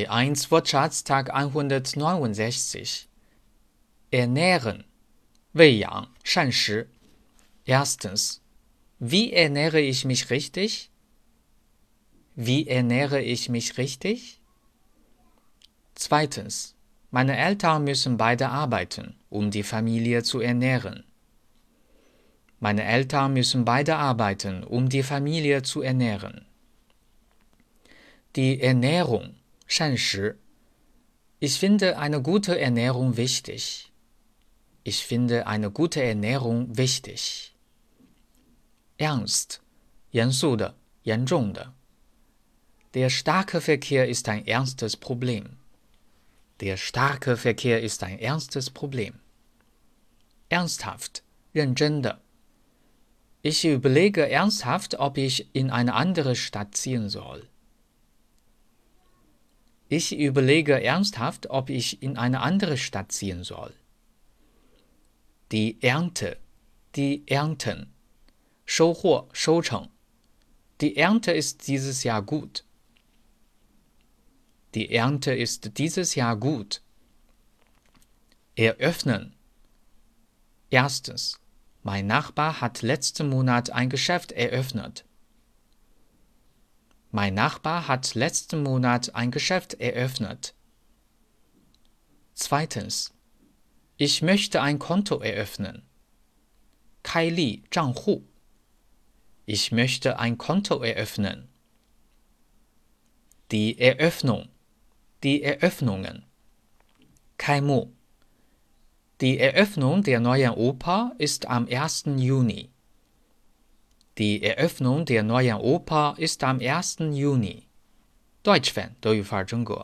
B1 Wirtschaftstag 169 Ernähren Wei Yang, Erstens. Wie ernähre ich mich richtig? Wie ernähre ich mich richtig? Zweitens. Meine Eltern müssen beide arbeiten, um die Familie zu ernähren. Meine Eltern müssen beide arbeiten, um die Familie zu ernähren. Die Ernährung 膳食 Ich finde eine gute Ernährung wichtig. Ich finde eine gute Ernährung wichtig. Ernst 严肃的、严重的。Der starke Verkehr ist ein ernstes Problem. Der starke Verkehr ist ein ernstes Problem. Ernsthaft 认真的。Ich überlege ernsthaft, ob ich in eine andere Stadt ziehen soll. Ich überlege ernsthaft, ob ich in eine andere Stadt ziehen soll. Die Ernte, die Ernten, 收获、收成。Die Ernte ist dieses Jahr gut. Die Ernte ist dieses Jahr gut. Eröffnen. Erstens. Mein Nachbar hat letzten Monat ein Geschäft eröffnet. Mein Nachbar hat letzten Monat ein Geschäft eröffnet. Zweitens. Ich möchte ein Konto eröffnen. 开立账户. Ich möchte ein Konto eröffnen. Die Eröffnung. Die Eröffnungen. 开幕. Die Eröffnung der neuen Oper ist am 1. Juni. Die Eröffnung der neuen Oper ist am 1. Juni. Deutsch-Fan 德语范儿真格。